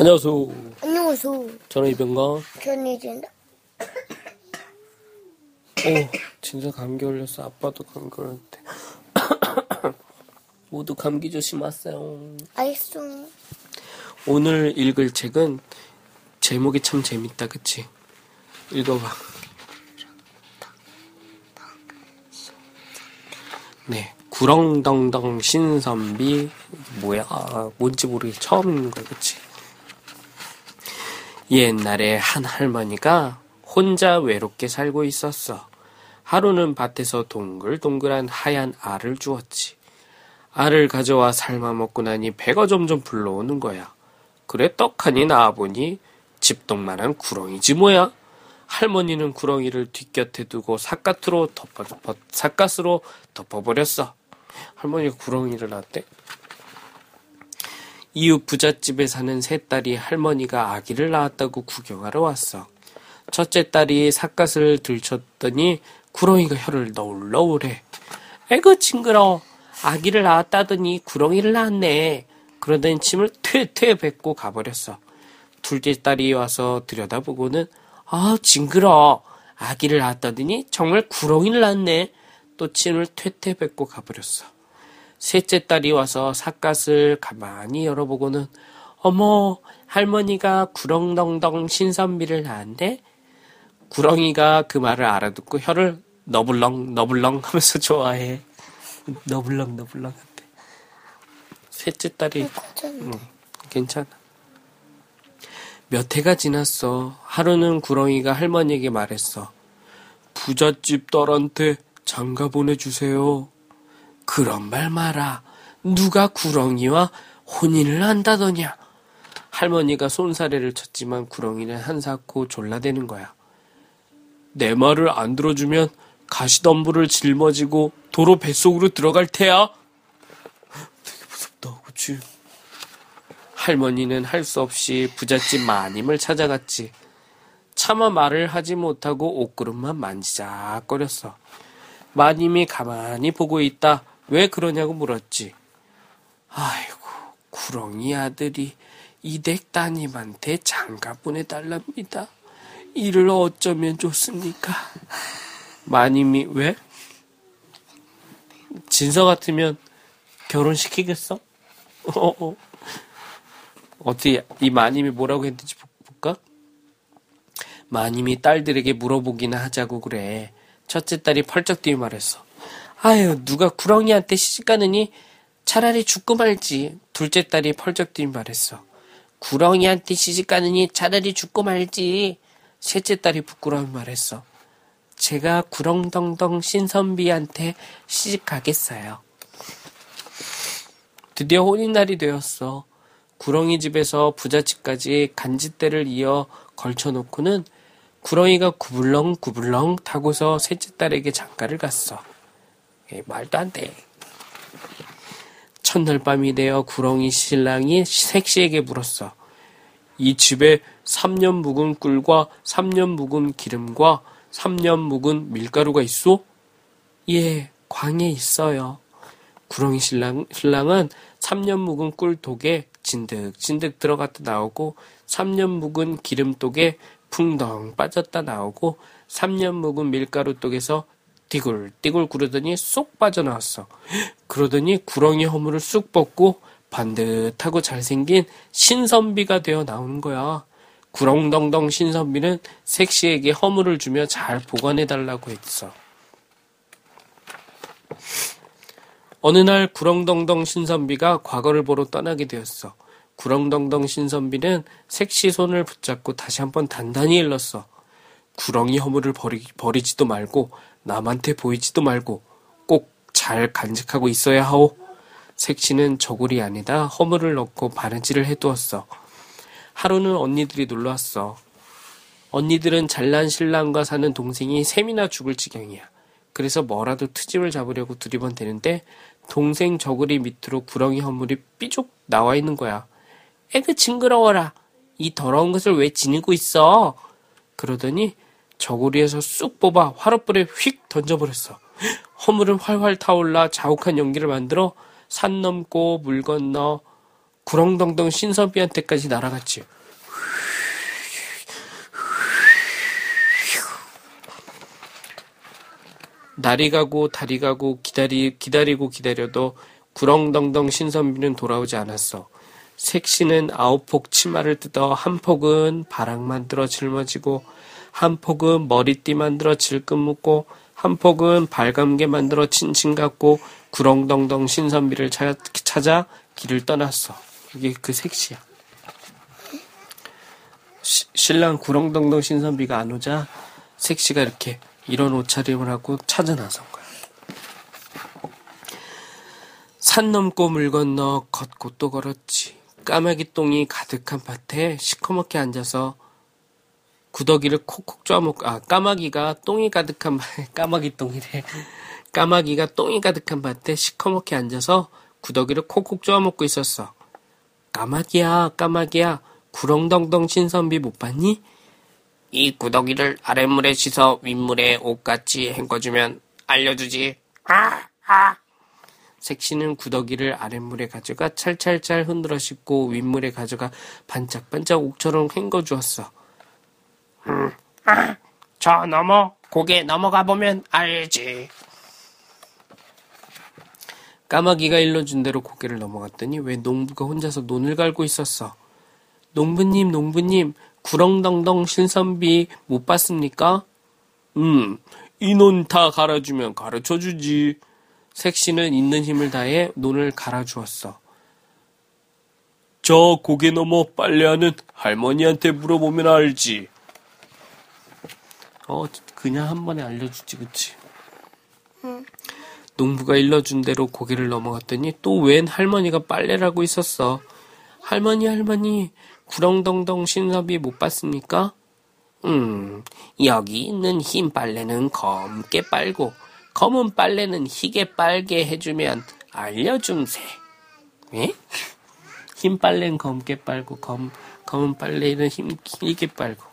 안녕하세요. 안녕하세요. 저는 이병건. 견이진다. 오, 진짜 감기 걸렸어. 아빠도 감기 걸렸대. 모두 감기 조심하세요. 알겠어. 오늘 읽을 책은 제목이 참 재밌다, 그치? 읽어봐. 네. 구렁덩덩 신선비. 뭐야? 뭔지 모르겠 처음 읽는 거야, 그치? 옛날에 한 할머니가 혼자 외롭게 살고 있었어. 하루는 밭에서 동글동글한 하얀 알을 주었지. 알을 가져와 삶아 먹고 나니 배가 점점 불러오는 거야. 그래 떡하니 나와보니 집동만한 구렁이지 뭐야. 할머니는 구렁이를 뒷곁에 두고 삿갓으로 덮어, 삿갓으로 덮어버렸어. 할머니가 구렁이를 낳았대. 이웃 부잣집에 사는 세 딸이 할머니가 아기를 낳았다고 구경하러 왔어. 첫째 딸이 삿갓을 들쳤더니 구렁이가 혀를 너울너울해. 에그 징그러. 아기를 낳았다더니 구렁이를 낳았네. 그러더니 침을 퇴퇴 뱉고 가버렸어. 둘째 딸이 와서 들여다보고는 아 징그러. 아기를 낳았다더니 정말 구렁이를 낳았네. 또 침을 퇴퇴 뱉고 가버렸어. 셋째 딸이 와서 삿갓을 가만히 열어보고는 어머 할머니가 구렁덩덩 신선비를 낳았네. 구렁이가 그 말을 알아듣고 혀를 너블렁 너블렁 하면서 좋아해. 너블렁 너블렁 한대. 셋째 딸이 응, 괜찮아. 몇 해가 지났어. 하루는 구렁이가 할머니에게 말했어. 부잣집 딸한테 장가 보내주세요. 그런 말 마라. 누가 구렁이와 혼인을 한다더냐. 할머니가 손사래를 쳤지만 구렁이는 한사코 졸라대는 거야. 내 말을 안 들어주면 가시덤불을 짊어지고 도로 뱃속으로 들어갈 테야. 되게 무섭다, 그치? 할머니는 할 수 없이 부잣집 마님을 찾아갔지. 차마 말을 하지 못하고 옷구름만 만지작거렸어. 마님이 가만히 보고 있다. 왜 그러냐고 물었지. 아이고, 구렁이 아들이 이댁 따님한테 장가 보내달랍니다. 이를 어쩌면 좋습니까? 마님이 왜? 진서 같으면 결혼시키겠어? 어, 어. 어떻게 이 마님이 뭐라고 했는지 볼까? 마님이 딸들에게 물어보기나 하자고 그래. 첫째 딸이 펄쩍 뛰어 말했어. 아유, 누가 구렁이한테 시집 가느니 차라리 죽고 말지. 둘째 딸이 펄쩍 뛰어 말했어. 구렁이한테 시집 가느니 차라리 죽고 말지. 셋째 딸이 부끄러워 말했어. 제가 구렁덩덩 신선비한테 시집 가겠어요. 드디어 혼인날이 되었어. 구렁이 집에서 부잣집까지 간짓대를 이어 걸쳐놓고는 구렁이가 구불렁 구불렁 타고서 셋째 딸에게 장가를 갔어. 말도 안 돼. 첫날 밤이 되어 구렁이 신랑이 색시에게 물었어. 이 집에 3년 묵은 꿀과 3년 묵은 기름과 3년 묵은 밀가루가 있소? 예, 광에 있어요. 구렁이 신랑, 신랑은 3년 묵은 꿀독에 진득진득 들어갔다 나오고 3년 묵은 기름독에 풍덩 빠졌다 나오고 3년 묵은 밀가루독에서 띠굴 띠굴 구르더니 쏙 빠져나왔어. 그러더니 구렁이 허물을 쑥 벗고 반듯하고 잘생긴 신선비가 되어 나오는 거야. 구렁덩덩 신선비는 섹시에게 허물을 주며 잘 보관해달라고 했어. 어느 날 구렁덩덩 신선비가 과거를 보러 떠나게 되었어. 구렁덩덩 신선비는 섹시 손을 붙잡고 다시 한번 단단히 일렀어. 구렁이 허물을 버리, 버리지도 말고 남한테 보이지도 말고 꼭 잘 간직하고 있어야 하오. 색시는 저골이 아니다 허물을 넣고 바느질을 해두었어. 하루는 언니들이 놀러 왔어. 언니들은 잘난 신랑과 사는 동생이 셈이나 죽을 지경이야. 그래서 뭐라도 트집을 잡으려고 두리번대는데 동생 저고리 밑으로 구렁이 허물이 삐죽 나와 있는 거야. 에그 징그러워라. 이 더러운 것을 왜 지니고 있어? 그러더니 저고리에서 쑥 뽑아 화롯불에 휙 던져버렸어. 허물은 활활 타올라 자욱한 연기를 만들어 산 넘고 물 건너 구렁덩덩 신선비한테까지 날아갔지. 날이 가고 달이 가고 기다리, 기다리고 기다려도 구렁덩덩 신선비는 돌아오지 않았어. 색시는 아홉 폭 치마를 뜯어 한 폭은 바락 만들어 짊어지고 한 폭은 머리띠 만들어 질끈 묶고 한 폭은 발감개 만들어 칭칭 갖고 구렁덩덩 신선비를 찾아 길을 떠났어. 이게 그 색시야. 시, 신랑 구렁덩덩 신선비가 안 오자 색시가 이렇게 이런 옷차림을 하고 찾아 나선 거야. 산 넘고 물 건너 걷고 또 걸었지. 까마귀 똥이 가득한 밭에 시커멓게 앉아서 구더기를 콕콕 쪼아먹고, 아, 까마귀가 똥이 가득한, 까마귀 똥이래. 까마귀가 똥이 가득한 밭에 시커멓게 앉아서 구더기를 콕콕 쪼아먹고 있었어. 까마귀야, 까마귀야, 구렁덩덩 신선비 못 봤니? 이 구더기를 아랫물에 씻어 윗물에 옷같이 헹궈주면 알려주지. 아, 아. 색시는 구더기를 아랫물에 가져가 찰찰찰 흔들어 씻고 윗물에 가져가 반짝반짝 옥처럼 헹궈 주었어. 음, 아, 저 넘어 고개 넘어가 보면 알지. 까마귀가 일러준 대로 고개를 넘어갔더니 왜 농부가 혼자서 논을 갈고 있었어. 농부님, 농부님, 구렁덩덩 신선비 못 봤습니까? 음, 이 논 다 갈아주면 가르쳐주지. 색시는 있는 힘을 다해 논을 갈아주었어. 저 고개 넘어 빨래하는 할머니한테 물어보면 알지. 어, 그냥 한 번에 알려주지, 그치? 응. 농부가 일러준 대로 고개를 넘어갔더니 또 웬 할머니가 빨래를 하고 있었어. 할머니, 할머니, 구렁덩덩 신섭이 못 봤습니까? 음, 여기 있는 흰 빨래는 검게 빨고 검은 빨래는 희게 빨게 해주면 알려줌세. 예? 흰 빨래는 검게 빨고 검, 검은 빨래는 힘, 희게 빨고.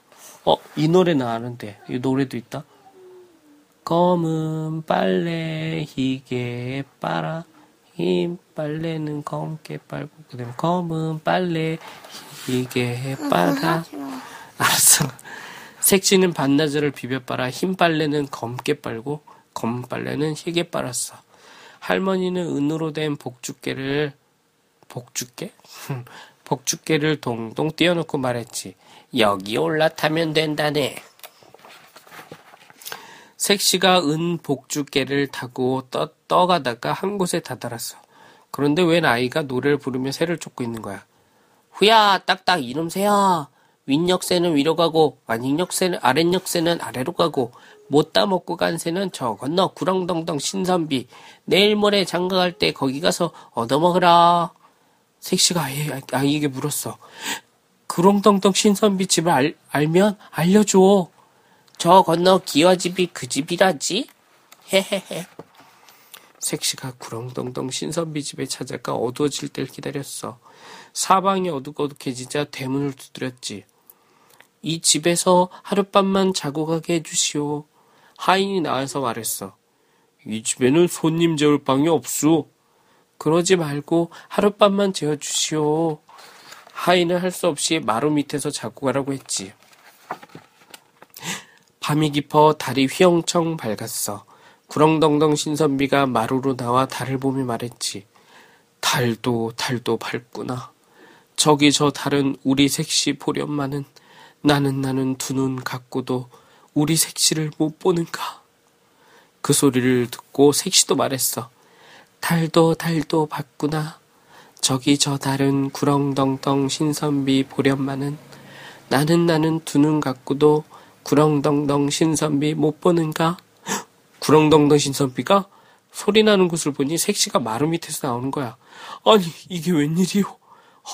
어, 이 노래는 아는데. 이 노래도 있다. 검은 빨래 희게 빨아. 흰 빨래는 검게 빨고. 그 다음에 검은 빨래 희게 빨아. 알았어. 색시는 반나절을 비벼 빨아. 흰 빨래는 검게 빨고. 검은 빨래는 희게 빨았어. 할머니는 은으로 된 복주깨를 복주깨? 복주깨를 동동 띄워놓고 말했지. 여기 올라타면 된다네. 색시가 은 복주깨를 타고 떠, 떠가다가 한 곳에 다다랐어. 그런데 웬 아이가 노래를 부르며 새를 쫓고 있는 거야. 후야, 딱딱 이놈 새야. 윗역새는 위로 가고, 완익역새는, 아랫역새는 아래로 가고, 못 따먹고 간 새는 저 건너 구렁덩덩 신선비. 내일 모레 장가갈 때 거기 가서 얻어먹으라. 색시가 아이, 아이에게 물었어. 구렁덩덩 신선비 집을 알, 알면 알려줘. 저 건너 기와집이 그 집이라지? 헤헤헤. 색시가 구렁덩덩 신선비 집에 찾아가 어두워질 때를 기다렸어. 사방이 어둑어둑해지자 대문을 두드렸지. 이 집에서 하룻밤만 자고 가게 해주시오. 하인이 나와서 말했어. 이 집에는 손님 재울 방이 없소. 그러지 말고 하룻밤만 재워주시오. 하인은 할수 없이 마루 밑에서 자고 가라고 했지. 밤이 깊어 달이 휘영청 밝았어. 구렁덩덩 신선비가 마루로 나와 달을 보며 말했지. 달도 달도 밝구나. 저기 저 달은 우리 색시 보련만은 나는 나는 두눈 감고도 우리 색시를 못 보는가? 그 소리를 듣고 색시도 말했어. 달도 달도 봤구나. 저기 저 달은 구렁덩덩 신선비 보련만은 나는 나는 두 눈 갖고도 구렁덩덩 신선비 못 보는가? 구렁덩덩 신선비가 소리 나는 곳을 보니 색시가 마루 밑에서 나오는 거야. 아니 이게 웬일이오?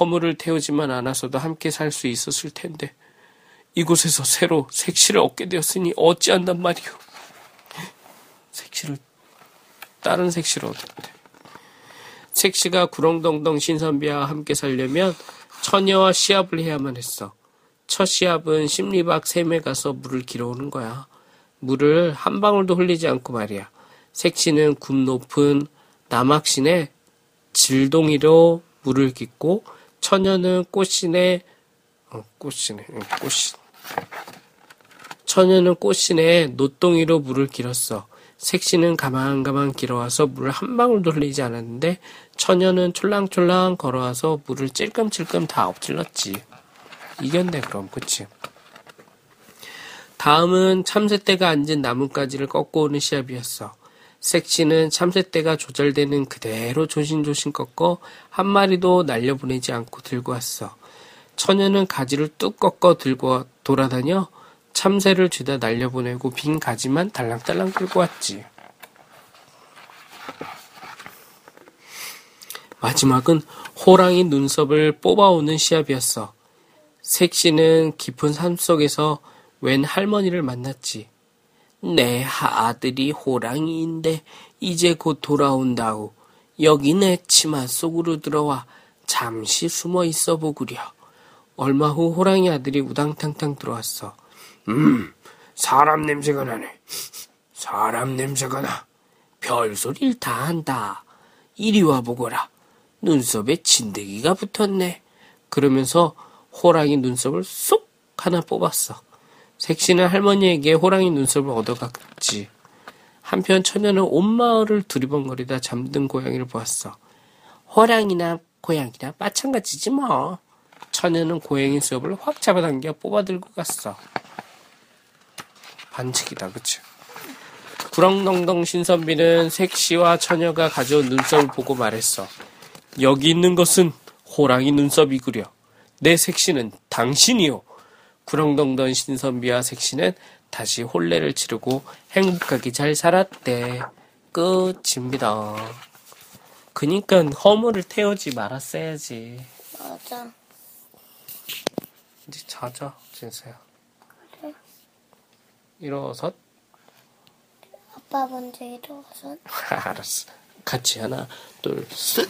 허물을 태우지만 않았어도 함께 살 수 있었을 텐데. 이곳에서 새로 색시를 얻게 되었으니 어찌한단 말이오. 색시를 다른 색시를 얻었대. 색시가 구렁덩덩 신선비와 함께 살려면 처녀와 시합을 해야만 했어. 첫 시합은 심리박 샘에 가서 물을 길어오는 거야. 물을 한 방울도 흘리지 않고 말이야. 색시는 굽 높은 남학신에 질동이로 물을 깃고 처녀는 꽃신에 어, 꽃신에 응, 꽃신 처녀는 꽃신에 노동이로 물을 길었어. 색시는 가만가만 길어와서 물을 한 방울도 흘리지 않았는데 처녀는 촐랑촐랑 걸어와서 물을 찔끔찔끔 다 엎질렀지. 이겼네 그럼 그치? 다음은 참새떼가 앉은 나뭇가지를 꺾고 오는 시합이었어. 색시는 참새떼가 조절되는 그대로 조심조심 꺾어 한 마리도 날려보내지 않고 들고 왔어. 처녀는 가지를 뚝 꺾어 들고 돌아다녀 참새를 쥐다 날려보내고 빈 가지만 달랑달랑 끌고 왔지. 마지막은 호랑이 눈썹을 뽑아오는 시합이었어. 색시는 깊은 삶 속에서 웬 할머니를 만났지. 내 아들이 호랑이인데 이제 곧 돌아온다오. 여기 내 치마 속으로 들어와 잠시 숨어 있어 보구려. 얼마 후 호랑이 아들이 우당탕탕 들어왔어. 음, 사람 냄새가 나네. 사람 냄새가 나. 별소리를 다 한다. 이리 와 보거라. 눈썹에 진드기가 붙었네. 그러면서 호랑이 눈썹을 쏙 하나 뽑았어. 색시는 할머니에게 호랑이 눈썹을 얻어갔지. 한편 처녀는 온 마을을 두리번거리다 잠든 고양이를 보았어. 호랑이나 고양이나 마찬가지지 뭐. 처녀는 고양이 수업을 확 잡아당겨 뽑아들고 갔어. 반칙이다, 그치? 구렁덩덩 신선비는 색시와 처녀가 가져온 눈썹을 보고 말했어. 여기 있는 것은 호랑이 눈썹이구려. 내 색시는 당신이요. 구렁덩덩 신선비와 색시는 다시 혼례를 치르고 행복하게 잘 살았대. 끝입니다. 그니까 허물을 태우지 말았어야지. 맞아. 이제 자자, 진서야. 일어서. 아빠 먼저 일어서. 알았어. 같이 하나, 둘, 셋.